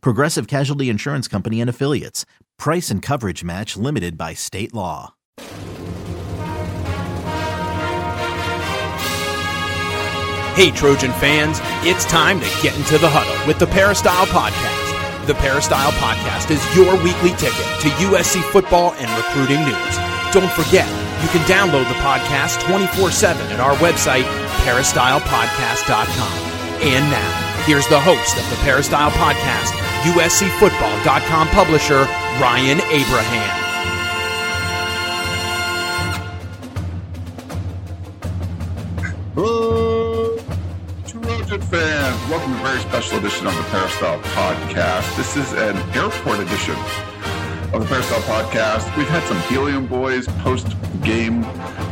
Progressive Casualty Insurance Company and Affiliates. Price and coverage match limited by state law. Hey, Trojan fans, it's time to get into the huddle with the Peristyle Podcast. The Peristyle Podcast is your weekly ticket to USC football and recruiting news. Don't forget, you can download the podcast 24 7 at our website, peristylepodcast.com. And now, here's the host of the Peristyle Podcast, USCFootball.com publisher, Ryan Abraham. Trojan fans. Welcome to a very special edition of the Peristyle Podcast. This is an airport edition of the Peristyle Podcast. We've had some Helium Boys post-game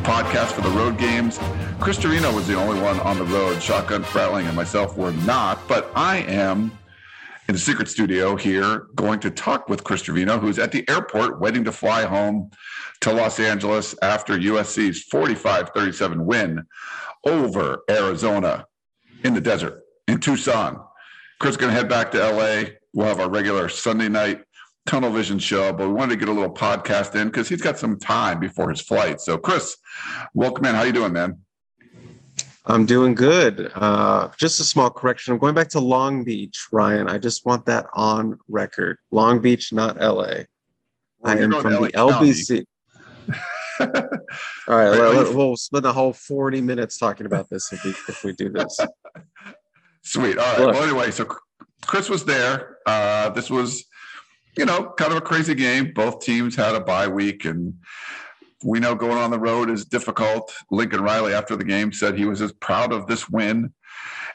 podcast for the road games. Chris Trevino was the only one on the road. Shotgun Spratling and myself were not, but I am in the secret studio here going to talk with Chris Trevino, who's at the airport waiting to fly home to Los Angeles after USC's 45-37 win over Arizona in the desert in Tucson. Chris is going to head back to LA. We'll have our regular Sunday night tunnel vision show, but we wanted to get a little podcast in because he's got some time before his flight. So, Chris, welcome in. How you doing, man? I'm doing good. Uh, just a small correction. I'm going back to Long Beach, Ryan. I just want that on record. Long Beach, not LA. Well, I am from the LBC. All right, Wait, let- wait. let- we'll spend the whole 40 minutes talking about this if we if we do this. Sweet. All right. Look. Well, anyway, so Chris was there. Uh, this was, you know, kind of a crazy game. Both teams had a bye week, and we know going on the road is difficult. Lincoln Riley, after the game, said he was as proud of this win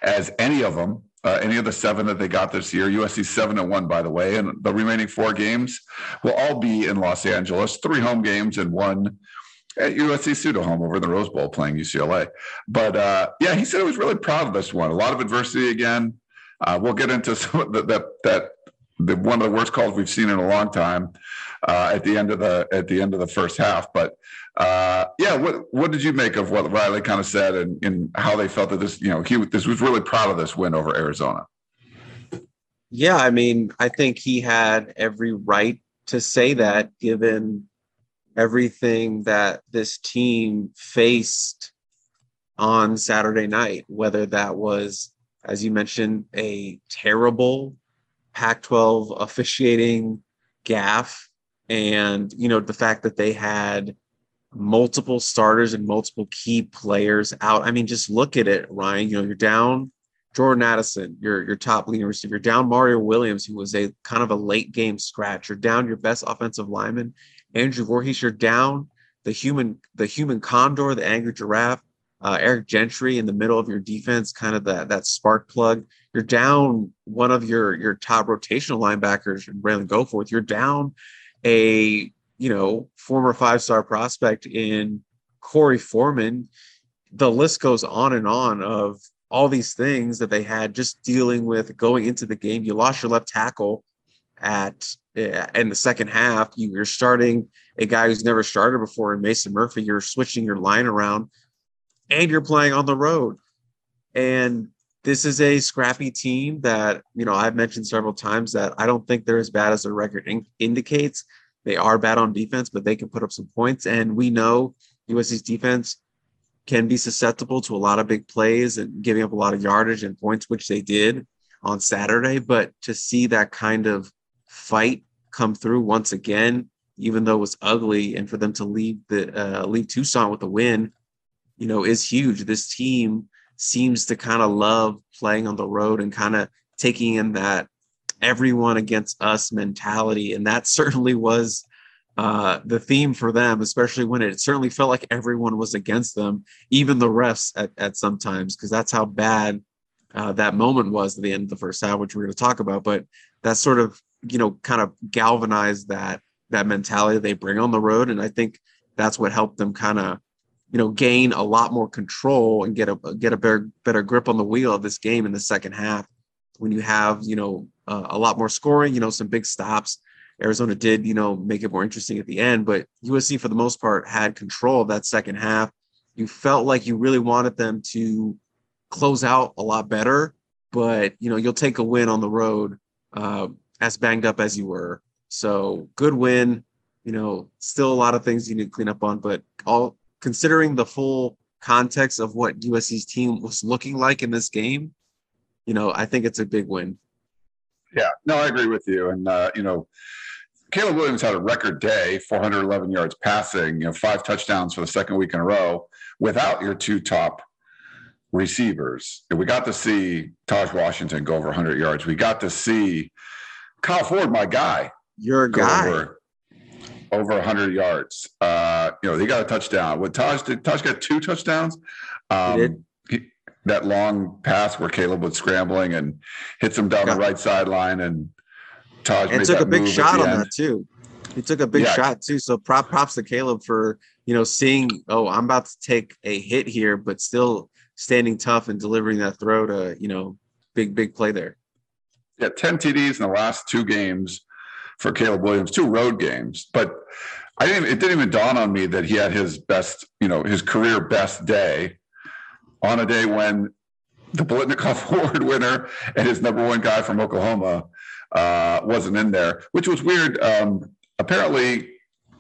as any of them, uh, any of the seven that they got this year. USC seven and one, by the way, and the remaining four games will all be in Los Angeles. Three home games and one at USC pseudo home over in the Rose Bowl playing UCLA. But uh, yeah, he said he was really proud of this one. A lot of adversity again. Uh, we'll get into some of the, that that the one of the worst calls we've seen in a long time uh, at the end of the at the end of the first half. But uh, yeah, what what did you make of what Riley kind of said and, and how they felt that this you know he this was really proud of this win over Arizona. Yeah, I mean, I think he had every right to say that given everything that this team faced on Saturday night, whether that was, as you mentioned, a terrible Pac 12 officiating gaff, and, you know, the fact that they had multiple starters and multiple key players out. I mean, just look at it, Ryan. You know, you're down Jordan Addison, your your top leading receiver. You're down Mario Williams, who was a kind of a late game scratch. You're down your best offensive lineman, Andrew Voorhees. You're down the human the human condor, the angry giraffe, uh, Eric Gentry in the middle of your defense, kind of that that spark plug. You're down one of your your top rotational linebackers, in Braylon Goforth. You're down a you know former five star prospect in Korey Foreman. The list goes on and on of all these things that they had just dealing with going into the game. You lost your left tackle at uh, in the second half. You're starting a guy who's never started before in Mason Murphy. You're switching your line around, and you're playing on the road. And this is a scrappy team that you know I've mentioned several times that I don't think they're as bad as their record in- indicates. They are bad on defense, but they can put up some points. And we know USC's defense can be susceptible to a lot of big plays and giving up a lot of yardage and points, which they did on Saturday. But to see that kind of fight come through once again, even though it was ugly, and for them to leave the uh, leave Tucson with a win, you know, is huge. This team seems to kind of love playing on the road and kind of taking in that everyone against us mentality, and that certainly was uh, the theme for them, especially when it certainly felt like everyone was against them, even the refs at, at some times, because that's how bad uh, that moment was at the end of the first half, which we're going to talk about. But that sort of you know, kind of galvanized that that mentality they bring on the road. And I think that's what helped them kind of, you know, gain a lot more control and get a get a better better grip on the wheel of this game in the second half. When you have, you know, uh, a lot more scoring, you know, some big stops. Arizona did, you know, make it more interesting at the end, but USC for the most part had control of that second half. You felt like you really wanted them to close out a lot better, but you know, you'll take a win on the road uh, as banged up as you were. So good win. You know, still a lot of things you need to clean up on, but all considering the full context of what USC's team was looking like in this game, you know, I think it's a big win. Yeah, no, I agree with you. And uh, you know, Caleb Williams had a record day, 411 yards passing, you know, five touchdowns for the second week in a row without your two top receivers. We got to see Tahj Washington go over 100 yards. We got to see Kyle Ford, my guy. Your guy. Over, over 100 yards. Uh, you know, he got a touchdown. What Tahj did, Tahj got two touchdowns. Um, he. He, that long pass where Caleb was scrambling and hits him down got, the right sideline and Tahj and took a big shot on end. that too. He took a big yeah. shot too. So prop props to Caleb for you know seeing oh I'm about to take a hit here, but still standing tough and delivering that throw to you know big big play there. Yeah, ten TDs in the last two games for Caleb Williams, two road games. But I didn't. It didn't even dawn on me that he had his best, you know, his career best day on a day when the Biletnikoff Award winner and his number one guy from Oklahoma uh, wasn't in there, which was weird. Um, apparently,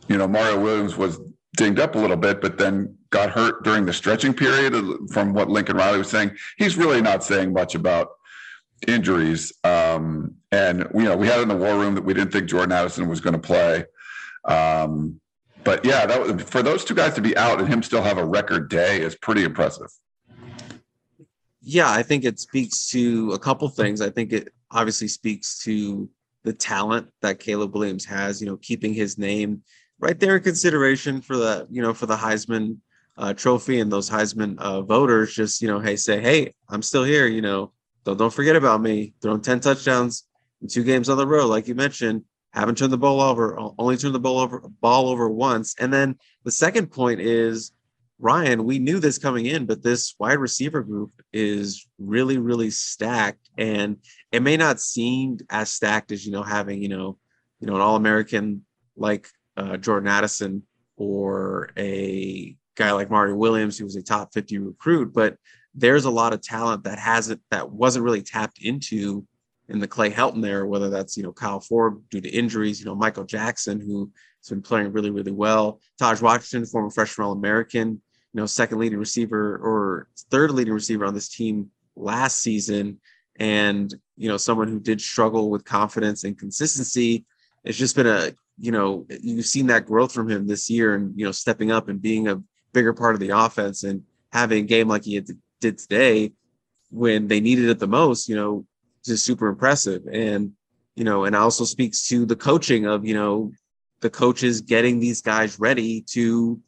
you know, Mario Williams was dinged up a little bit, but then got hurt during the stretching period. From what Lincoln Riley was saying, he's really not saying much about injuries. Um, and you know, we had in the war room that we didn't think Jordan Addison was going to play. Um, but yeah, that was, for those two guys to be out and him still have a record day is pretty impressive. Yeah, I think it speaks to a couple things. I think it obviously speaks to the talent that Caleb Williams has, you know, keeping his name right there in consideration for the, you know, for the Heisman uh, trophy and those Heisman uh, voters just, you know, hey, say, hey, I'm still here, you know, don't, don't forget about me. Throwing 10 touchdowns in two games on the road, like you mentioned, haven't turned the ball over, only turned the ball over, ball over once. And then the second point is Ryan, we knew this coming in, but this wide receiver group is really, really stacked. And it may not seem as stacked as, you know, having, you know, you know, an all-American like uh, Jordan Addison or a guy like Mario Williams, who was a top 50 recruit, but there's a lot of talent that hasn't that wasn't really tapped into in the Clay Helton there, whether that's you know Kyle Ford due to injuries, you know Michael Jackson who has been playing really really well, Tahj Washington, former freshman All American, you know, second leading receiver or third leading receiver on this team last season. And, you know, someone who did struggle with confidence and consistency. It's just been a, you know, you've seen that growth from him this year and, you know, stepping up and being a bigger part of the offense and having a game like he did today when they needed it the most, you know, just super impressive. And, you know, and also speaks to the coaching of, you know, the coaches getting these guys ready to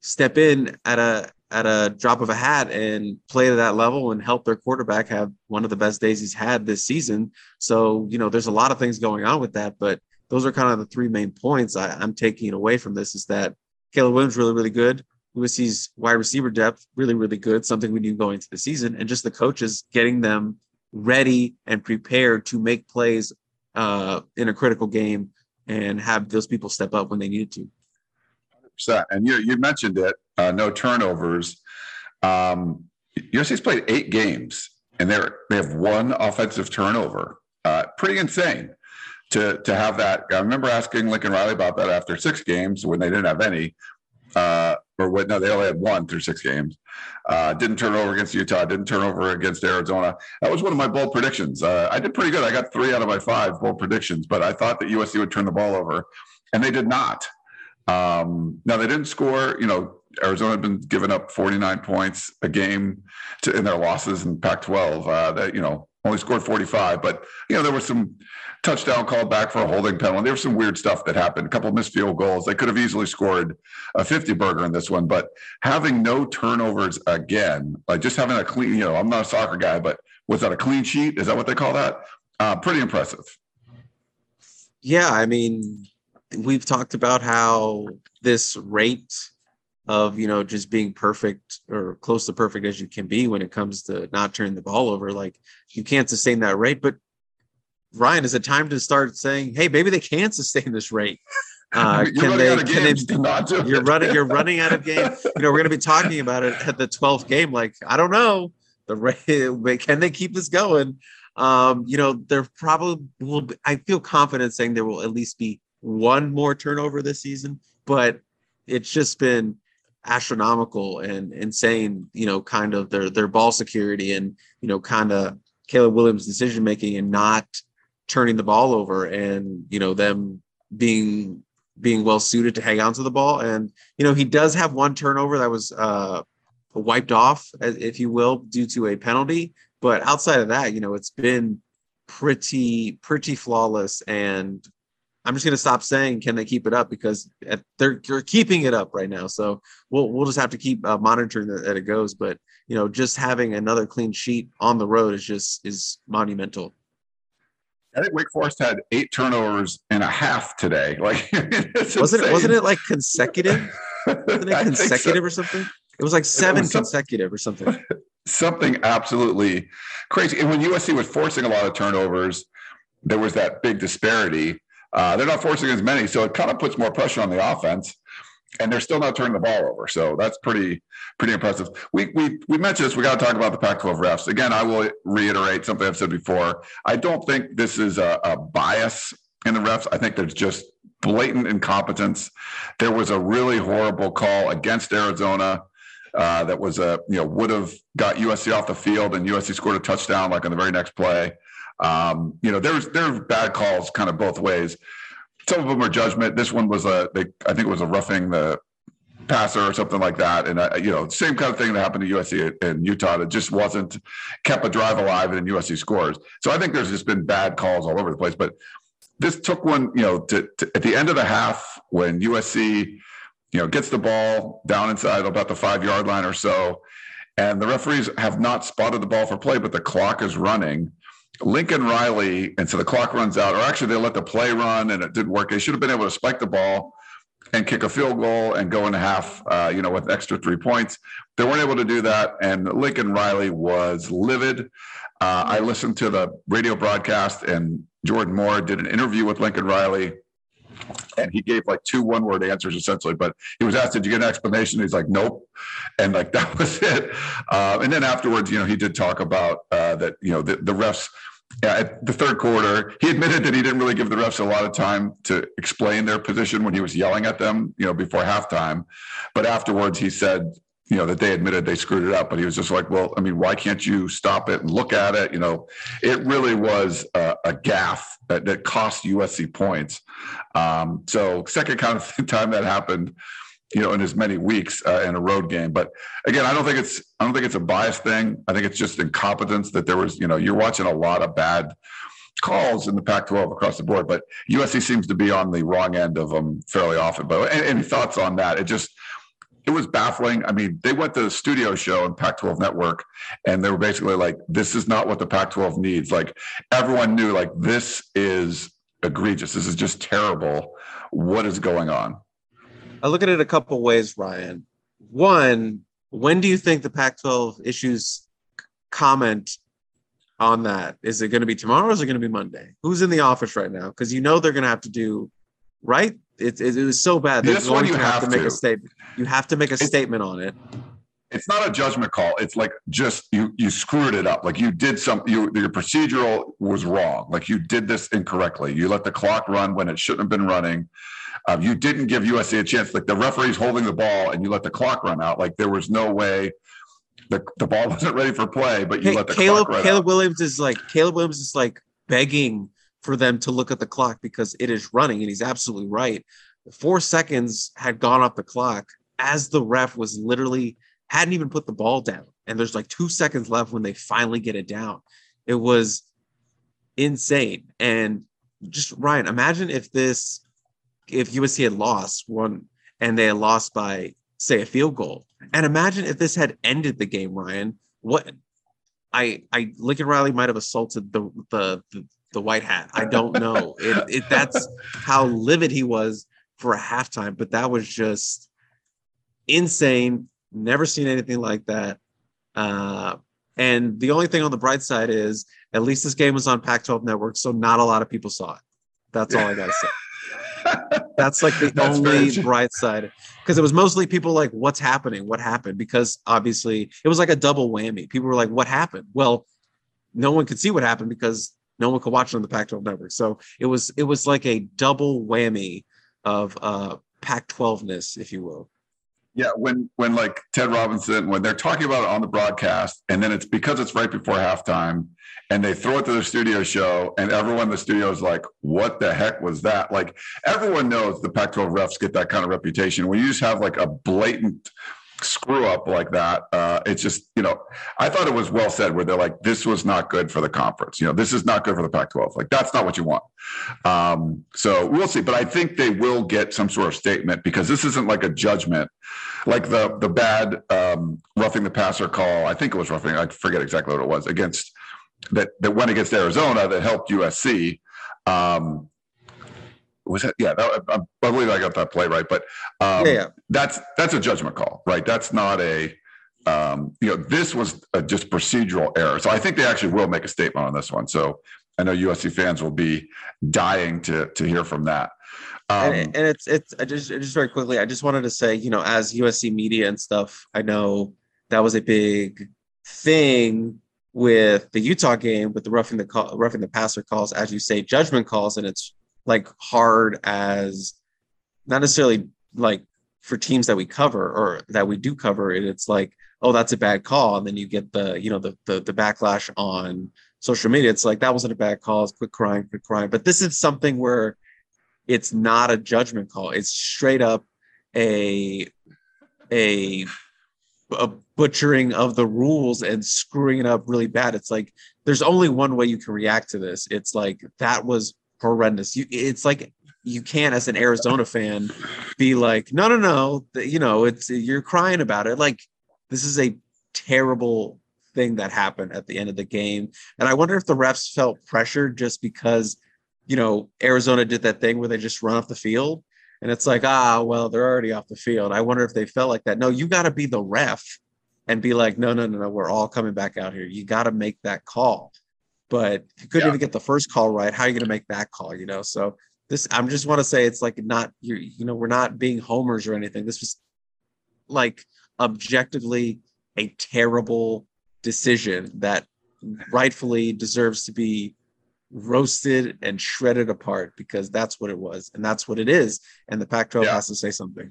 step in at a at a drop of a hat and play to that level and help their quarterback have one of the best days he's had this season. So, you know, there's a lot of things going on with that, but those are kind of the three main points I, am taking away from this is that Caleb Williams really, really good. USC's wide receiver depth really, really good, something we knew going into the season, and just the coaches getting them ready and prepared to make plays uh, in a critical game and have those people step up when they needed to percent. And you you mentioned it, uh, no turnovers. Um, USC's played eight games, and they're they have one offensive turnover. Uh, pretty insane to to have that. I remember asking Lincoln Riley about that after six games when they didn't have any. Uh, or what? No, they only had one through six games. Uh, didn't turn over against Utah. Didn't turn over against Arizona. That was one of my bold predictions. Uh, I did pretty good. I got three out of my five bold predictions, but I thought that USC would turn the ball over, and they did not. Um, now they didn't score. You know, Arizona had been giving up 49 points a game to, in their losses in Pac-12. Uh, that you know only scored 45, but you know there was some touchdown called back for a holding penalty. There was some weird stuff that happened. A couple of missed field goals. They could have easily scored a 50 burger in this one, but having no turnovers again, like just having a clean. You know, I'm not a soccer guy, but was that a clean sheet? Is that what they call that? Uh, pretty impressive. Yeah, I mean, we've talked about how this rate of you know just being perfect or close to perfect as you can be when it comes to not turning the ball over like you can't sustain that rate. But ryan is it time to start saying hey maybe they can sustain this rate. Uh, can they, can they you're running you're running out of game you know we're going to be talking about it at the 12th game like i don't know. The rate can they keep this going? Um you know they're probably will be, i feel confident saying there will at least be one more turnover this season but it's just been astronomical and insane, you know, kind of their their ball security and you know, kind of Caleb Williams' decision making and not turning the ball over and you know them being being well suited to hang on to the ball. And you know, he does have one turnover that was uh wiped off, if you will, due to a penalty. But outside of that, you know, it's been pretty pretty flawless and I'm just going to stop saying can they keep it up because they're they're keeping it up right now. So we'll we'll just have to keep uh, monitoring that, that it goes. But you know, just having another clean sheet on the road is just is monumental. I think Wake Forest had eight turnovers and a half today. Like wasn't it wasn't it like consecutive? wasn't it consecutive so. or something? It was like seven was some, consecutive or something. Something absolutely crazy. And when USC was forcing a lot of turnovers, there was that big disparity uh, they're not forcing as many, so it kind of puts more pressure on the offense. And they're still not turning the ball over, so that's pretty pretty impressive. We we we mentioned this. We got to talk about the Pac-12 refs again. I will reiterate something I've said before. I don't think this is a, a bias in the refs. I think there's just blatant incompetence. There was a really horrible call against Arizona uh, that was a you know would have got USC off the field, and USC scored a touchdown like on the very next play. Um, you know, there's there are bad calls kind of both ways. Some of them are judgment. This one was a, they, I think it was a roughing the passer or something like that. And uh, you know, same kind of thing that happened to USC and Utah. That just wasn't kept a drive alive, and then USC scores. So I think there's just been bad calls all over the place. But this took one, you know, to, to, at the end of the half when USC, you know, gets the ball down inside about the five yard line or so, and the referees have not spotted the ball for play, but the clock is running. Lincoln Riley, and so the clock runs out, or actually they let the play run and it didn't work. They should have been able to spike the ball and kick a field goal and go in half, uh, you know, with extra three points. They weren't able to do that, and Lincoln Riley was livid. Uh, I listened to the radio broadcast, and Jordan Moore did an interview with Lincoln Riley, and he gave like two one-word answers essentially. But he was asked, "Did you get an explanation?" He's like, "Nope," and like that was it. Uh, and then afterwards, you know, he did talk about uh, that, you know, the, the refs at the third quarter, he admitted that he didn't really give the refs a lot of time to explain their position when he was yelling at them, you know, before halftime. But afterwards, he said, you know, that they admitted they screwed it up. But he was just like, well, I mean, why can't you stop it and look at it? You know, it really was a, a gaff that, that, cost USC points. Um, so, second kind of time that happened you know, in as many weeks uh, in a road game. But again, I don't think it's I don't think it's a bias thing. I think it's just incompetence that there was. You know, you're watching a lot of bad calls in the Pac-12 across the board, but USC seems to be on the wrong end of them fairly often. But any, any thoughts on that? It just it was baffling. I mean, they went to the studio show in Pac-12 Network, and they were basically like, "This is not what the Pac-12 needs." Like everyone knew, like this is egregious. This is just terrible. What is going on? I look at it a couple ways, Ryan. One, when do you think the Pac-12 issues comment on that? Is it going to be tomorrow or is it going to be Monday? Who's in the office right now? Because you know they're going to have to do right. It, it, it was so bad. Going to have, have to make a statement. You have to make a it's, statement on it. It's not a judgment call. It's like just you you screwed it up. Like you did something. You, your procedural was wrong. Like you did this incorrectly. You let the clock run when it shouldn't have been running um, you didn't give USC a chance. Like the referee's holding the ball and you let the clock run out. Like there was no way the, the ball wasn't ready for play, but you hey, let the Caleb, clock run Caleb out. Williams is like Caleb Williams is like begging for them to look at the clock because it is running, and he's absolutely right. Four seconds had gone off the clock as the ref was literally hadn't even put the ball down, and there's like two seconds left when they finally get it down. It was insane, and just Ryan, imagine if this if USC had lost one and they had lost by say a field goal. And imagine if this had ended the game, Ryan. What I I Lincoln Riley might have assaulted the the the, the white hat. I don't know. it, it, that's how livid he was for a halftime, but that was just insane. Never seen anything like that. Uh, and the only thing on the bright side is at least this game was on Pac 12 Network, so not a lot of people saw it. That's all I got to say. That's like the That's only bright side because it was mostly people like, What's happening? What happened? Because obviously it was like a double whammy. People were like, What happened? Well, no one could see what happened because no one could watch it on the Pac 12 network. So it was it was like a double whammy of uh Pac 12ness, if you will. Yeah, when when like Ted Robinson, when they're talking about it on the broadcast, and then it's because it's right before halftime, and they throw it to the studio show, and everyone in the studio is like, "What the heck was that?" Like everyone knows the Pac-12 refs get that kind of reputation. When you just have like a blatant screw up like that. Uh, it's just, you know, I thought it was well said where they're like, this was not good for the conference. You know, this is not good for the Pac 12. Like, that's not what you want. Um, so we'll see. But I think they will get some sort of statement because this isn't like a judgment. Like the the bad um, roughing the passer call, I think it was roughing, I forget exactly what it was, against that, that went against Arizona that helped USC. Um, was it? Yeah, that, I, I, believe I got that play right. But um, yeah, yeah, that's that's a judgment call, right? That's not a um, you know this was a just procedural error. So I think they actually will make a statement on this one. So I know USC fans will be dying to to hear from that. Um, and, and, it's it's I just just very quickly. I just wanted to say, you know, as USC media and stuff, I know that was a big thing with the Utah game with the roughing the call, roughing the passer calls, as you say, judgment calls, and it's like hard as not necessarily like for teams that we cover or that we do cover it it's like oh that's a bad call and then you get the you know the the, the backlash on social media. It's like that wasn't a bad call it's quick crying quick crying. But this is something where it's not a judgment call. It's straight up a a a butchering of the rules and screwing it up really bad. It's like there's only one way you can react to this. It's like that was horrendous. You, it's like you can't, as an Arizona fan, be like, no, no, no, you know, it's you're crying about it. Like this is a terrible thing that happened at the end of the game, and I wonder if the refs felt pressured just because, you know, Arizona did that thing where they just run off the field, and it's like, ah, well, they're already off the field. I wonder if they felt like that. No, you got to be the ref and be like, no, no, no, no, we're all coming back out here. You got to make that call but you couldn't yeah. even get the first call right, how are you going to make that call? You know, so this I'm just want to say it's like not you you know we're not being homers or anything. This was like objectively a terrible decision that rightfully deserves to be roasted and shredded apart because that's what it was and that's what it is and the Pac-12 yeah. has to say something.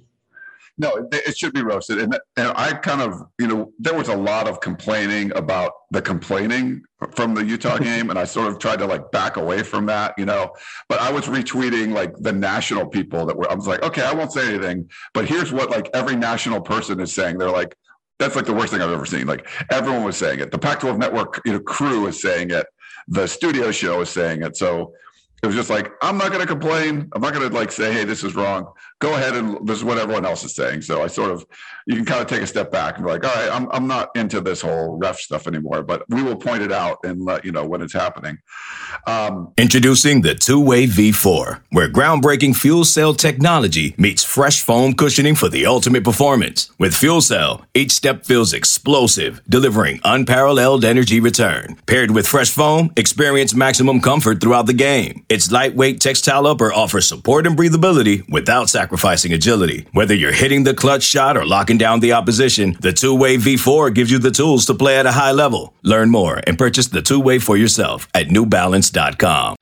No, it, should be roasted. And, and I kind of, you know, there was a lot of complaining about the complaining from the Utah game. And I sort of tried to like back away from that, you know. But I was retweeting like the national people that were, I was like, okay, I won't say anything. But here's what like every national person is saying. They're like, that's like the worst thing I've ever seen. Like everyone was saying it. The Pac 12 network, you know, crew is saying it. The studio show is saying it. So it was just like i'm not going to complain. I'm not going to like say hey this is wrong. Go ahead and this is what everyone else is saying. So i sort of you can kind of take a step back and be like all right i'm, I'm not into this whole ref stuff anymore but we will point it out and let you know when it's happening. Um, introducing the two-way v4 where groundbreaking fuel cell technology meets fresh foam cushioning for the ultimate performance. With fuel cell each step feels explosive delivering unparalleled energy return. Paired with fresh foam experience maximum comfort throughout the game its lightweight textile upper offers support and breathability without sacrificing agility. Whether you're hitting the clutch shot or locking down the opposition, the two-way V4 gives you the tools to play at a high level. Learn more and purchase the two-way for yourself at newbalance.com.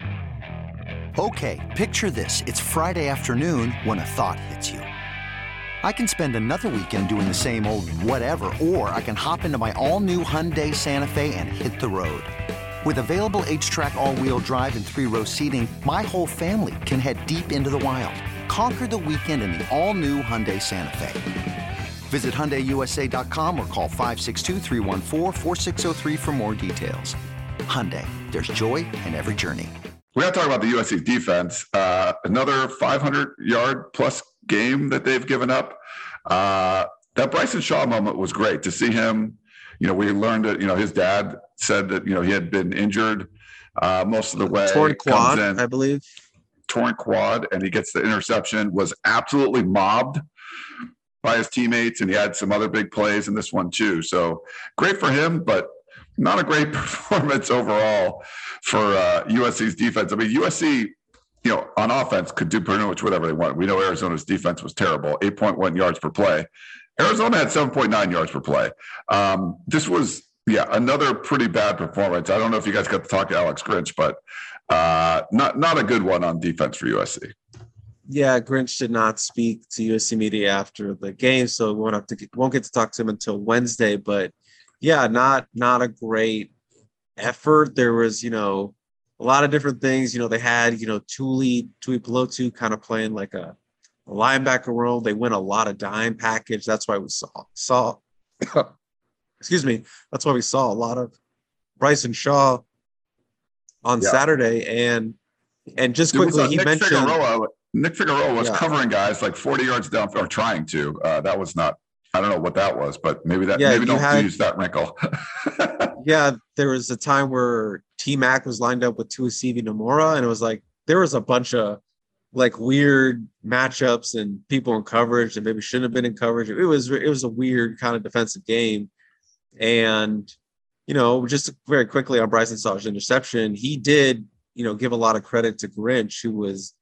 Okay, picture this. It's Friday afternoon when a thought hits you. I can spend another weekend doing the same old whatever, or I can hop into my all-new Hyundai Santa Fe and hit the road. With available H-Track all-wheel drive and three-row seating, my whole family can head deep into the wild. Conquer the weekend in the all-new Hyundai Santa Fe. Visit HyundaiUSA.com or call 562 for more details. Hyundai, there's joy in every journey. We got to talk about the USC defense. Uh, another 500-yard plus game that they've given up. Uh, that Bryson Shaw moment was great to see him. You know, we learned that, you know, his dad said that, you know, he had been injured uh, most of the way. Torn quad, in, I believe. torn quad, and he gets the interception. Was absolutely mobbed by his teammates, and he had some other big plays in this one too. So great for him, but not a great performance overall for uh, USC's defense. I mean, USC, you know, on offense could do pretty much whatever they want. We know Arizona's defense was terrible, 8.1 yards per play. Arizona had 7.9 yards per play. Um, this was, yeah, another pretty bad performance. I don't know if you guys got to talk to Alex Grinch, but uh, not not a good one on defense for USC. Yeah, Grinch did not speak to USC media after the game, so we won't have to get, won't get to talk to him until Wednesday. But yeah, not not a great effort. There was, you know, a lot of different things. You know, they had, you know, Tuli, Tui Pelotu kind of playing like a, a linebacker world. They win a lot of dime package. That's why we saw saw excuse me. That's why we saw a lot of Bryson Shaw on Yeah. Saturday. And and just It was, quickly, uh, he Nick mentioned Figueroa. Nick Figueroa was Yeah. covering guys like 40 yards down or trying to. Uh, that was not. I don't know what that was, but maybe that Yeah, maybe don't had- use that wrinkle. yeah, there was a time where T Mac was lined up with Tuasivi Nomura, and it was like there was a bunch of like weird matchups and people in coverage that maybe shouldn't have been in coverage. It was it was a weird kind of defensive game, and you know, just very quickly on Bryson Shaw's interception, he did you know give a lot of credit to Grinch, who was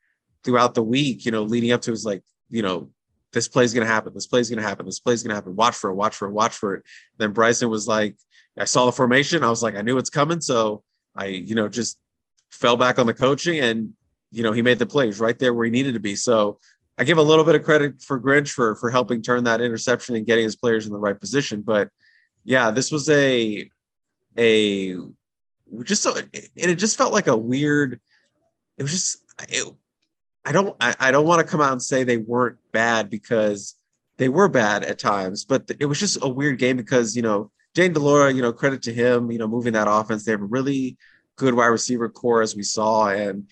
throughout the week, you know, leading up to his like you know. This play's gonna happen. This play's gonna happen. This play's gonna happen. Watch for it. Watch for it. Watch for it. Then Bryson was like, I saw the formation. I was like, I knew it's coming. So I, you know, just fell back on the coaching and, you know, he made the plays right there where he needed to be. So I give a little bit of credit for Grinch for, for helping turn that interception and getting his players in the right position. But yeah, this was a, a, just so, and it just felt like a weird, it was just, it, I don't, I, I don't want to come out and say they weren't bad because they were bad at times, but it was just a weird game because, you know, Jayden de Laura, you know, credit to him, you know, moving that offense. They have a really good wide receiver core, as we saw. And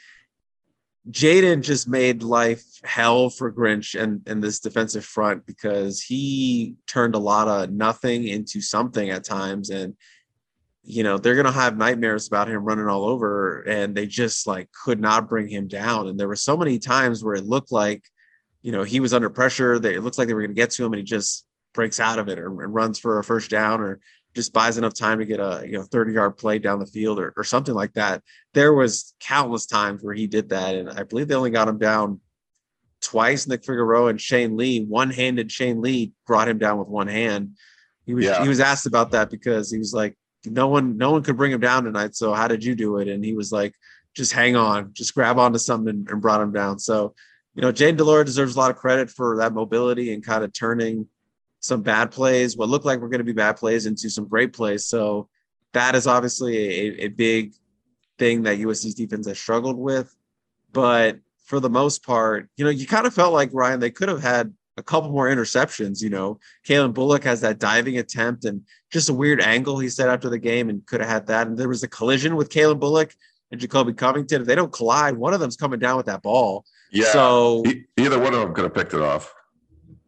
Jayden just made life hell for Grinch and, and this defensive front because he turned a lot of nothing into something at times. And, you know, they're going to have nightmares about him running all over. And they just like could not bring him down. And there were so many times where it looked like, you know, he was under pressure. That it looks like they were going to get to him and he just breaks out of it or, and runs for a first down or just buys enough time to get a you know 30 yard play down the field or, or something like that. There was countless times where he did that. And I believe they only got him down twice. Nick Figueroa and Shane Lee, one-handed Shane Lee brought him down with one hand. He was Yeah. he was asked about that because he was like, no one, no one could bring him down tonight. So how did you do it? And he was like, just hang on, just grab onto something and, and brought him down. So, you know, Jayden de Laura deserves a lot of credit for that mobility and kind of turning some bad plays, what looked like were going to be bad plays, into some great plays. So that is obviously a, a big thing that USC's defense has struggled with. But for the most part, you know, you kind of felt like Ryan, they could have had a couple more interceptions. You know, Calen Bullock has that diving attempt and just a weird angle he said after the game and could have had that. And there was a collision with Calen Bullock and Jacobe Covington. If they don't collide, one of them's coming down with that ball. yeah. So either one of them could have picked it off.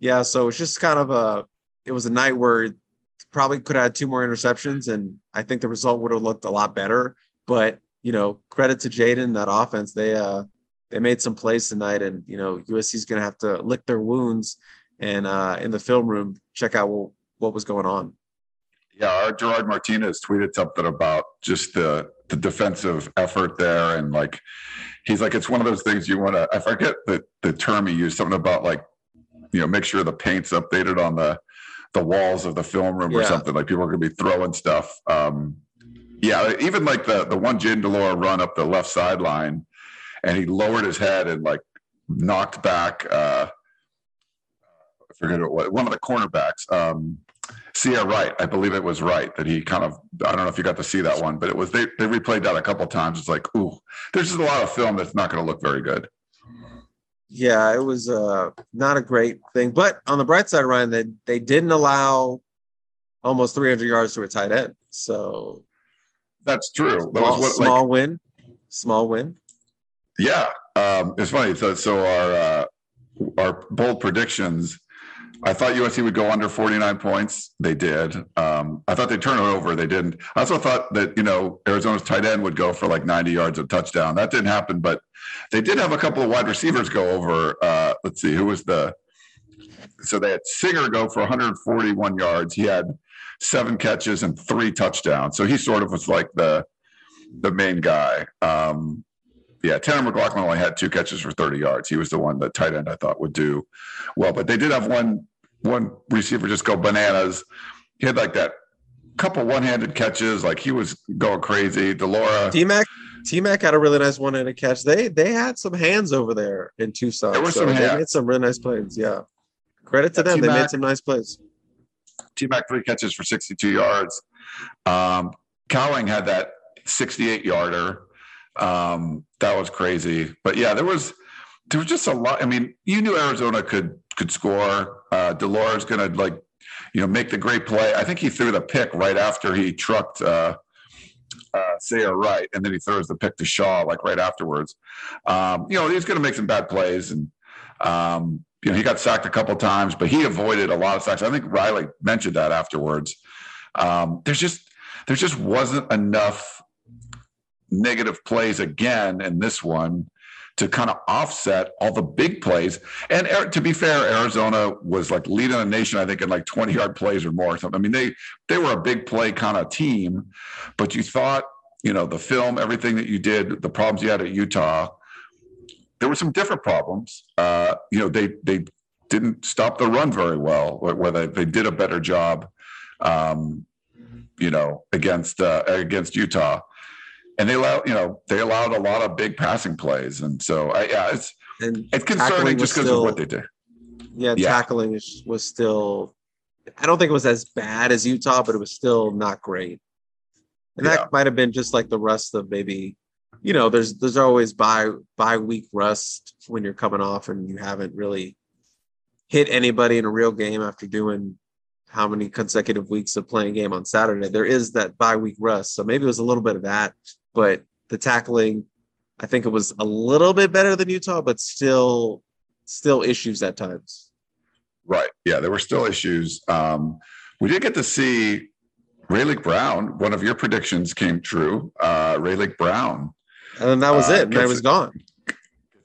Yeah, so it's just kind of a it was a night where probably could have had two more interceptions, and I think the result would have looked a lot better. But you know, credit to Jayden, that offense, they uh they made some plays tonight, and you know, USC's gonna have to lick their wounds and uh in the film room check out what, what was going on. Yeah, our Gerard Martinez tweeted something about just the the defensive effort there, and like he's like, it's one of those things you want to. I forget the the term he used, something about like, you know, make sure the paint's updated on the the walls of the film room or something. Like people are gonna be throwing stuff. Um, yeah, even like the the one Jayden de Laura run up the left sideline, and he lowered his head and like knocked back. uh I forget what one of the cornerbacks. Um, Ceyair Wright, I believe it was right that he kind of. I don't know if you got to see that one, but it was they they replayed that a couple times. It's like, ooh, there's just a lot of film that's not going to look very good. Yeah, it was uh not a great thing. But on the bright side, Ryan, they they didn't allow almost 300 yards to a tight end. So That's true. That small, what, small win, small win. yeah. Um, it's funny. So, so our uh, our bold predictions I thought USC would go under 49 points. They did. Um, I thought they'd turn it over. They didn't. I also thought that, you know, Arizona's tight end would go for like 90 yards of touchdown. That didn't happen, but they did have a couple of wide receivers go over. Uh, let's see, who was the. So they had Singer go for 141 yards. He had seven catches and three touchdowns. So he sort of was like the the main guy. Um, yeah, Tanner McLachlan only had two catches for 30 yards. He was the one, the tight end I thought would do well. But they did have one one receiver just go bananas. He had like that couple one-handed catches, like he was going crazy. de Laura T Mac T Mac had a really nice one-handed catch. They they had some hands over there in Tucson. There were so some they made some really nice plays. Yeah. Credit to Yeah, them. They T-Mac- made some nice plays. T Mac three catches for 62 yards. Um, Cowing had that 68 yarder. Um, that was crazy. But yeah, there was there was just a lot. I mean, you knew Arizona could could score. Uh, de Laura's gonna like, you know, make the great play. I think he threw the pick right after he trucked uh uh Sayer right, and then he throws the pick to Shaw like right afterwards. Um, you know, he's gonna make some bad plays and um you know, he got sacked a couple times, but he avoided a lot of sacks. I think Riley mentioned that afterwards. Um, there's just there just wasn't enough negative plays again in this one to kind of offset all the big plays. And to be fair, Arizona was like leading the nation, I think, in like 20 yard plays or more. or something. I mean, they they were a big play kind of team, but you thought, you know, the film, everything that you did, the problems you had at Utah, there were some different problems. Uh, you know, they they didn't stop the run very well, where they, they did a better job. Um, you know, against uh, against Utah, and they allowed you know they allowed a lot of big passing plays, and so I, yeah, it's And it's concerning just because of what they did. yeah, Yeah. tackling was still I don't think it was as bad as Utah, but it was still not great. And that might have been just like the rust of maybe, you know, there's there's always by by week rust when you're coming off and you haven't really hit anybody in a real game after doing how many consecutive weeks of playing game on Saturday. There is that bye week rust. So maybe it was a little bit of that, but the tackling, I think it was a little bit better than Utah, but still still issues at times. Right. Yeah, there were still issues. Um, we did get to see Raleek Brown. One of your predictions came true. Uh, Raleek Brown And then that was Uh, it. Gets was gone.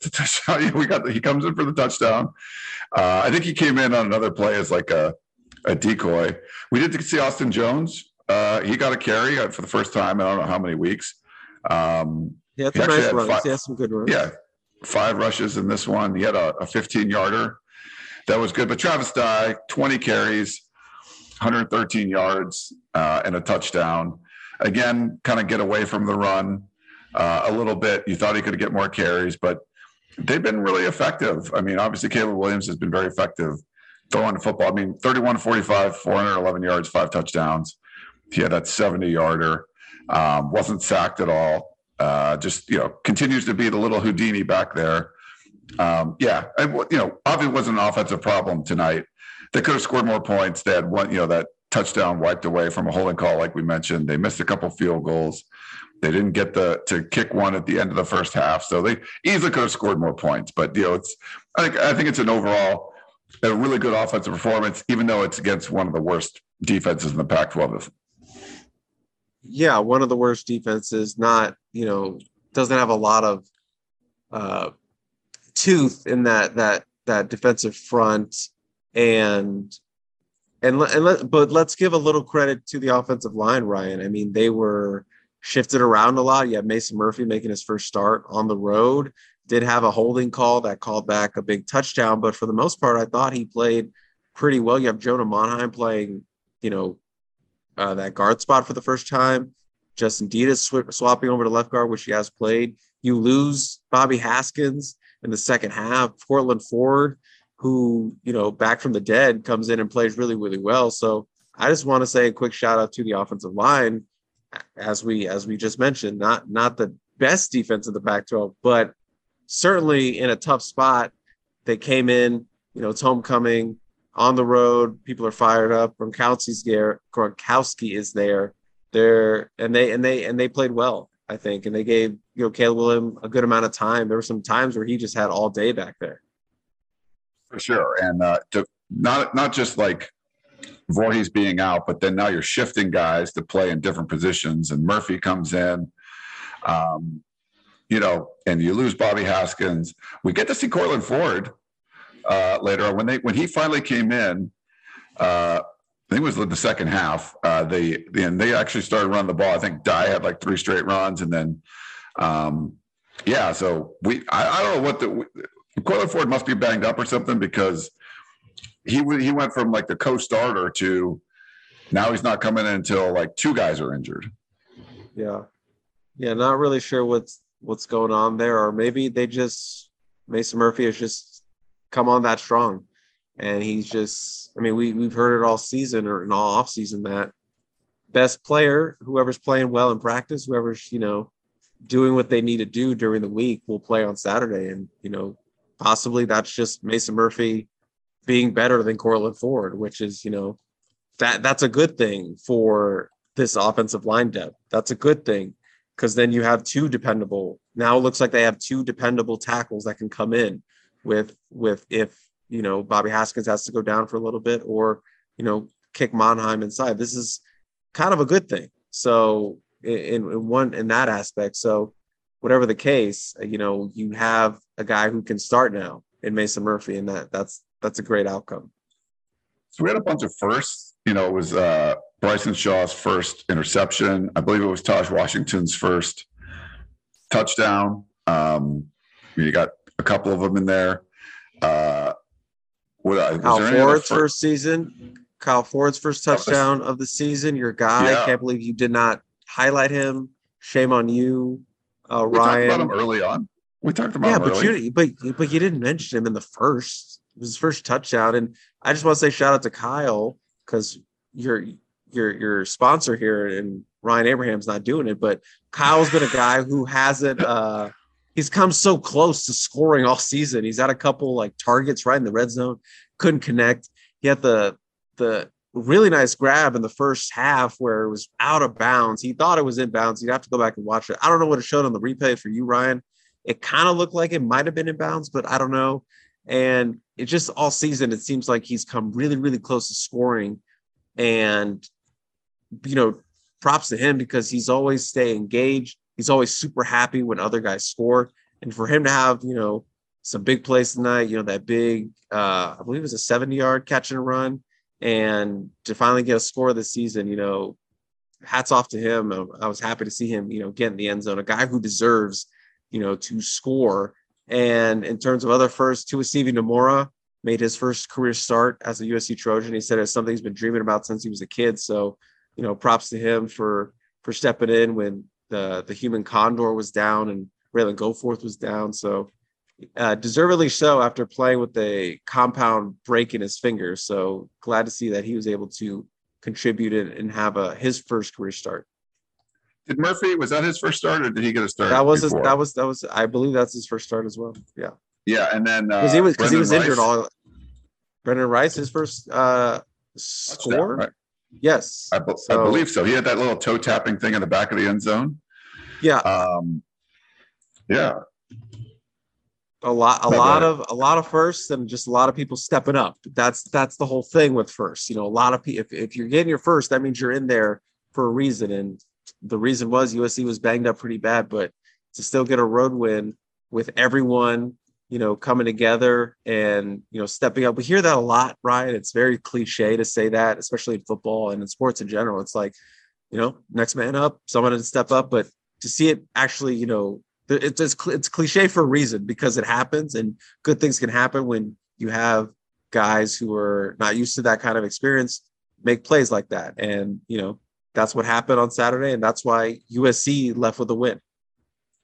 We got the, he comes in for the touchdown. Uh, I think he came in on another play as like a, a decoy. We did see Austin Jones. Uh, he got a carry for the first time. I don't know how many weeks. Um, He had He nice had runs. five- He had some good runs. yeah, five rushes in this one. He had a, a 15 yarder. That was good. But Travis Dye, 20 carries, 113 yards, uh, and a touchdown. Again, kind of get away from the run uh, a little bit. You thought he could get more carries, but they've been really effective. I mean, obviously, Caleb Williams has been very effective throwing the football. I mean, 31 45, 411 yards, five touchdowns. He had that 70 yarder, um, wasn't sacked at all. Uh, just, you know, continues to be the little Houdini back there. Um, yeah, and, you know, obviously, wasn't an offensive problem tonight. They could have scored more points. They had one, you know, that touchdown wiped away from a holding call, like we mentioned. They missed a couple field goals. They didn't get the to kick one at the end of the first half, so they easily could have scored more points. But you know, it's I think I think it's an overall a really good offensive performance, even though it's against one of the worst defenses in the Pac-12. Yeah, one of the worst defenses. Not you know doesn't have a lot of uh, tooth in that that that defensive front, and and le- and let, but let's give a little credit to the offensive line, Ryan. I mean, they were shifted around a lot. You have Mason Murphy making his first start on the road. Did have a holding call that called back a big touchdown, but for the most part, I thought he played pretty well. You have Jonah Monheim playing, you know, uh, that guard spot for the first time. Justin Dedich sw- swapping over to left guard, which he has played. You lose Bobby Haskins in the second half. Courtland Ford, who you know back from the dead, comes in and plays really, really well. So I just want to say a quick shout out to the offensive line, as we as we just mentioned, not not the best defense in the Pac-12, but certainly in a tough spot. They came in, you know, it's homecoming on the road. People are fired up. Gronkowski's there. Gronkowski is there. They're and they and they and they played well, I think, and they gave you know Caleb William a good amount of time. There were some times where he just had all day back there. For sure. And uh, to not not just like Voorhees being out, but then now you're shifting guys to play in different positions, and Murphy comes in. Um, you know, and you lose Bobby Haskins. We get to see Courtland Ford uh, later on when they when he finally came in. Uh, I think it was the second half. Uh, they and they actually started running the ball. I think Dye had like three straight runs, and then um, yeah. So we I, I don't know what the Courtland Ford must be banged up or something because he he went from like the co-starter to now he's not coming in until like two guys are injured. Yeah, yeah. Not really sure what's what's going on there, or maybe they just Mason Murphy is just come on that strong, and he's just. I mean, we we've heard it all season or in all off season that best player, whoever's playing well in practice, whoever's you know doing what they need to do during the week, will play on Saturday, and you know possibly that's just Mason Murphy being better than Courtland Ford, which is you know that that's a good thing for this offensive line depth. That's a good thing because then you have two dependable. Now it looks like they have two dependable tackles that can come in with with if you know Bobby Haskins has to go down for a little bit or you know kick Monheim inside. This is kind of a good thing. So in, in one in that aspect. So whatever the case, you know, you have a guy who can start now in Mason Murphy, and that that's that's a great outcome. So we had a bunch of firsts. You know, it was uh, Bryson Shaw's first interception. I believe it was Tahj Washington's first touchdown. Um, you got a couple of them in there. Uh, what, uh, Kyle Ford's first season. Kyle Ford's first touchdown of the season. Your guy. Yeah. I can't believe you did not highlight him. Shame on you, uh, we Ryan. Talked about him early on. We talked about yeah, but early. you but but you didn't mention him in the first. It was his first touchdown, and I just want to say shout out to Kyle because your your your sponsor here and Ryan Abraham's not doing it, but Kyle's been a guy who hasn't uh he's come so close to scoring all season. He's had a couple like targets right in the red zone, couldn't connect. He had the the really nice grab in the first half where it was out of bounds. He thought it was in bounds. You'd have to go back and watch it. I don't know what it showed on the replay for you, Ryan. It kind of looked like it might have been in bounds, but I don't know. And it just all season, it seems like he's come really, really close to scoring. And you know, props to him because he's always stay engaged he's always super happy when other guys score. And for him to have, you know, some big plays tonight, you know, that big, uh, I believe it was a 70 yard catch and run, and to finally get a score this season, you know, hats off to him. I was happy to see him, you know, get in the end zone, a guy who deserves, you know, to score. And in terms of other first, Tuasivi Nomura made his first career start as a USC Trojan. He said it's something he's been dreaming about since he was a kid. So, you know, props to him for for stepping in when the the human condor was down and Ralen Goforth was down. So uh, deservedly so after playing with a compound break in his finger. So glad to see that he was able to contribute and have a his first career start. Did Murphy was that his first start or did he get a start? That was his, that was that was I believe that's his first start as well. Yeah. Yeah, and then because uh, he was because he was Rice. injured all. Brendan Rice, his first uh, score. Right. Yes, I, be- so, I, believe so. He had that little toe tapping thing in the back of the end zone. Yeah. Um, yeah. A lot, a lot of, a lot of firsts, and just a lot of people stepping up. That's that's the whole thing with first. You know, a lot of people. If, if you're getting your first, that means you're in there for a reason, and the reason was USC was banged up pretty bad, but to still get a road win with everyone you know, coming together and, you know, stepping up. We hear that a lot, Ryan. It's very cliche to say that, especially in football and in sports in general. It's like, you know, next man up, someone to step up. But to see it actually, you know, it's, it's, it's cliche for a reason because it happens and good things can happen when you have guys who are not used to that kind of experience make plays like that. And, you know, that's what happened on Saturday. And that's why USC left with a win.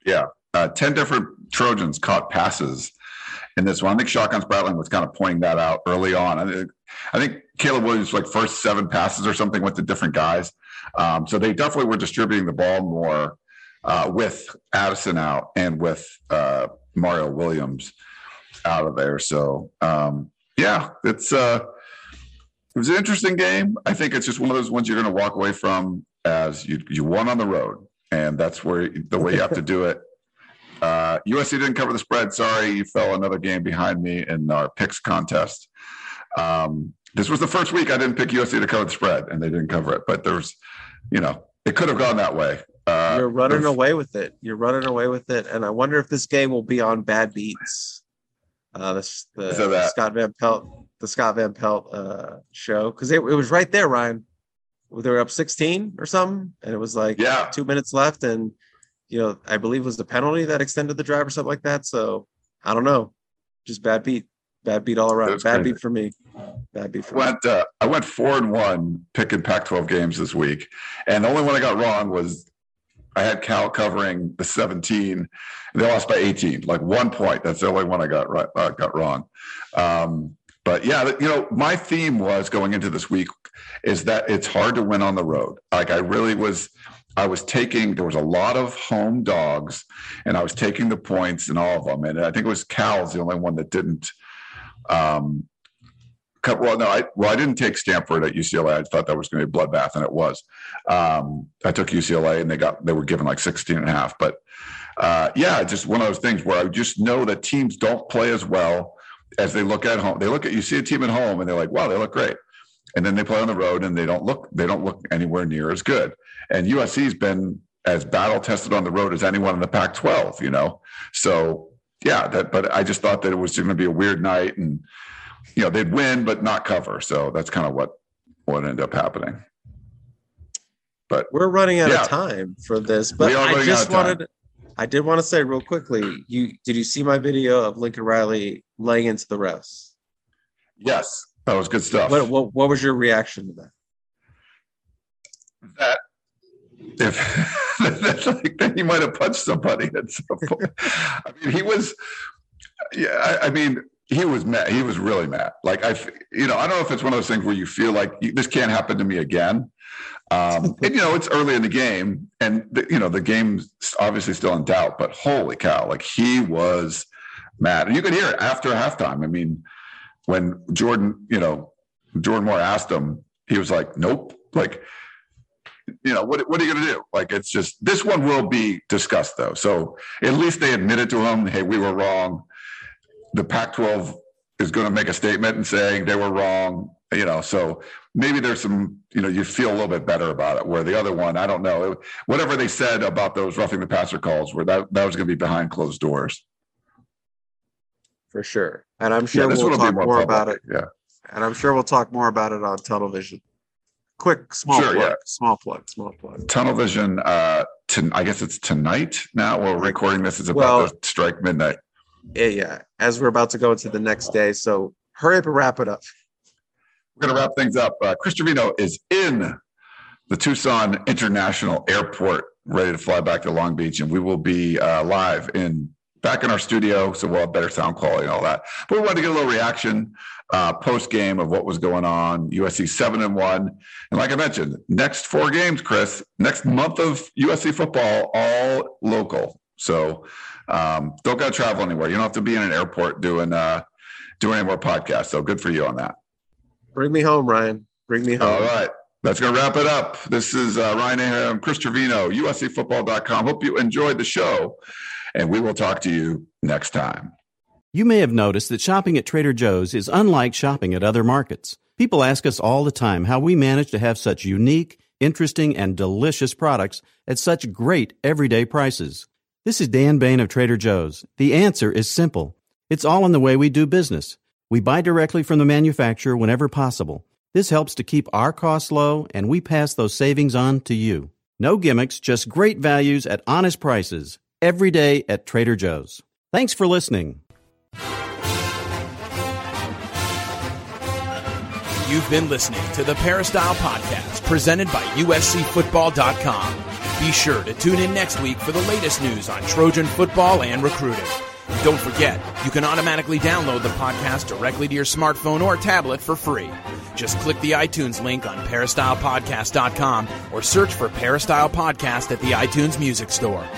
Yeah uh, 10 different Trojans caught passes in this one. I think Shotgun Spratling was kind of pointing that out early on. I think, I think Caleb Williams, like first seven passes or something, went to different guys. Um, so they definitely were distributing the ball more uh, with Addison out and with uh, Mario Williams out of there. So um, yeah, it's uh, it was an interesting game. I think it's just one of those ones you're going to walk away from as you you won on the road, and that's where the way you have to do it. Uh, USC didn't cover the spread. Sorry, you fell another game behind me in our picks contest. Um, this was the first week I didn't pick USC to cover the spread, and they didn't cover it. But there's, you know, it could have gone that way. Uh, You're running away with it. You're running away with it, and I wonder if this game will be on Bad Beats. Uh, this the so that, Scott Van Pelt, the Scott Van Pelt uh, show, because it, it was right there, Ryan. They were up 16 or something, and it was like yeah. two minutes left, and you know, I believe it was the penalty that extended the drive or something like that. So I don't know, just bad beat, bad beat all around. Bad crazy. beat for me. Bad beat for went, me. Uh, I went four and one picking Pac-12 games this week, and the only one I got wrong was I had Cal covering the 17. They lost by 18, like one point. That's the only one I got right, uh, got wrong. Um, but yeah, you know, my theme was going into this week is that it's hard to win on the road. Like I really was, I was taking. There was a lot of home dogs, and I was taking the points in all of them. And I think it was Cal's the only one that didn't. Um, well, no, I well, I didn't take Stanford at UCLA. I thought that was going to be a bloodbath, and it was. Um, I took UCLA, and they got they were given like 16 and a half. But uh, yeah, just one of those things where I just know that teams don't play as well as they look at home. They look at you see a team at home, and they're like, wow, they look great, and then they play on the road, and they don't look they don't look anywhere near as good. And USC's been as battle tested on the road as anyone in the Pac-12. You know, so yeah, that. But I just thought that it was going to be a weird night and you know they'd win but not cover. So that's kind of what what ended up happening. But we're running out yeah. of time for this. But I just wanted I did want to say real quickly, you did you see my video of Lincoln Riley laying into the refs? Yes, that was good stuff. What, what, what was your reaction to that? That if that's like then he might have punched somebody at some point. I mean, he was. Yeah, I, I mean, he was mad. He was really mad. Like I, you know, I don't know if it's one of those things where you feel like this can't happen to me again. Um, and you know, it's early in the game, and the, you know the game's obviously still in doubt. But holy cow, like he was mad, and you could hear it after halftime. I mean, when Jordan, you know, Jordan Moore asked him, he was like, "Nope." Like, you know, what what are you going to do? Like, it's just this one will be discussed though. So at least they admitted to him, "Hey, we were wrong." the Pac-12 is going to make a statement and saying they were wrong. You know, so maybe there's some, you know, you feel a little bit better about it. Where the other one, I don't know, whatever they said about those roughing the passer calls, where that that was going to be behind closed doors. For sure, and I'm sure yeah, we'll talk more, more about it. Yeah, and I'm sure we'll talk more about it on television. Quick, small sure, plug, yeah. small plug, small plug. Tunnel Vision. Uh, to, I guess it's tonight now. We're recording this. It's about well, to strike midnight yeah, as we're about to go into the next day. So hurry up and wrap it up. We're going to wrap things up. Uh, Chris Trevino is in the Tucson International Airport, ready to fly back to Long Beach, and we will be uh, live in back in our studio, so we'll have better sound quality and all that. But we wanted to get a little reaction uh, post game of what was going on. USC seven and one, and like I mentioned, next four games, Chris, next month of USC football, all local. So um, don't got to travel anywhere. You don't have to be in an airport doing uh, doing any more podcasts. So good for you on that. Bring me home, Ryan. Bring me home. All right. That's going to wrap it up. This is uh, Ryan Abraham, Chris Trevino, USCFootball.com. Hope you enjoyed the show, and we will talk to you next time. You may have noticed that shopping at Trader Joe's is unlike shopping at other markets. People ask us all the time how we manage to have such unique, interesting, and delicious products at such great everyday prices. This is Dan Bane of Trader Joe's. The answer is simple. It's all in the way we do business. We buy directly from the manufacturer whenever possible. This helps to keep our costs low, and we pass those savings on to you. No gimmicks, just great values at honest prices. Every day at Trader Joe's. Thanks for listening. You've been listening to the Peristyle Podcast, presented by USCFootball.com. Be sure to tune in next week for the latest news on Trojan football and recruiting. Don't forget, you can automatically download the podcast directly to your smartphone or tablet for free. Just click the iTunes link on peristylepodcast.com or search for Peristyle Podcast at the iTunes Music Store.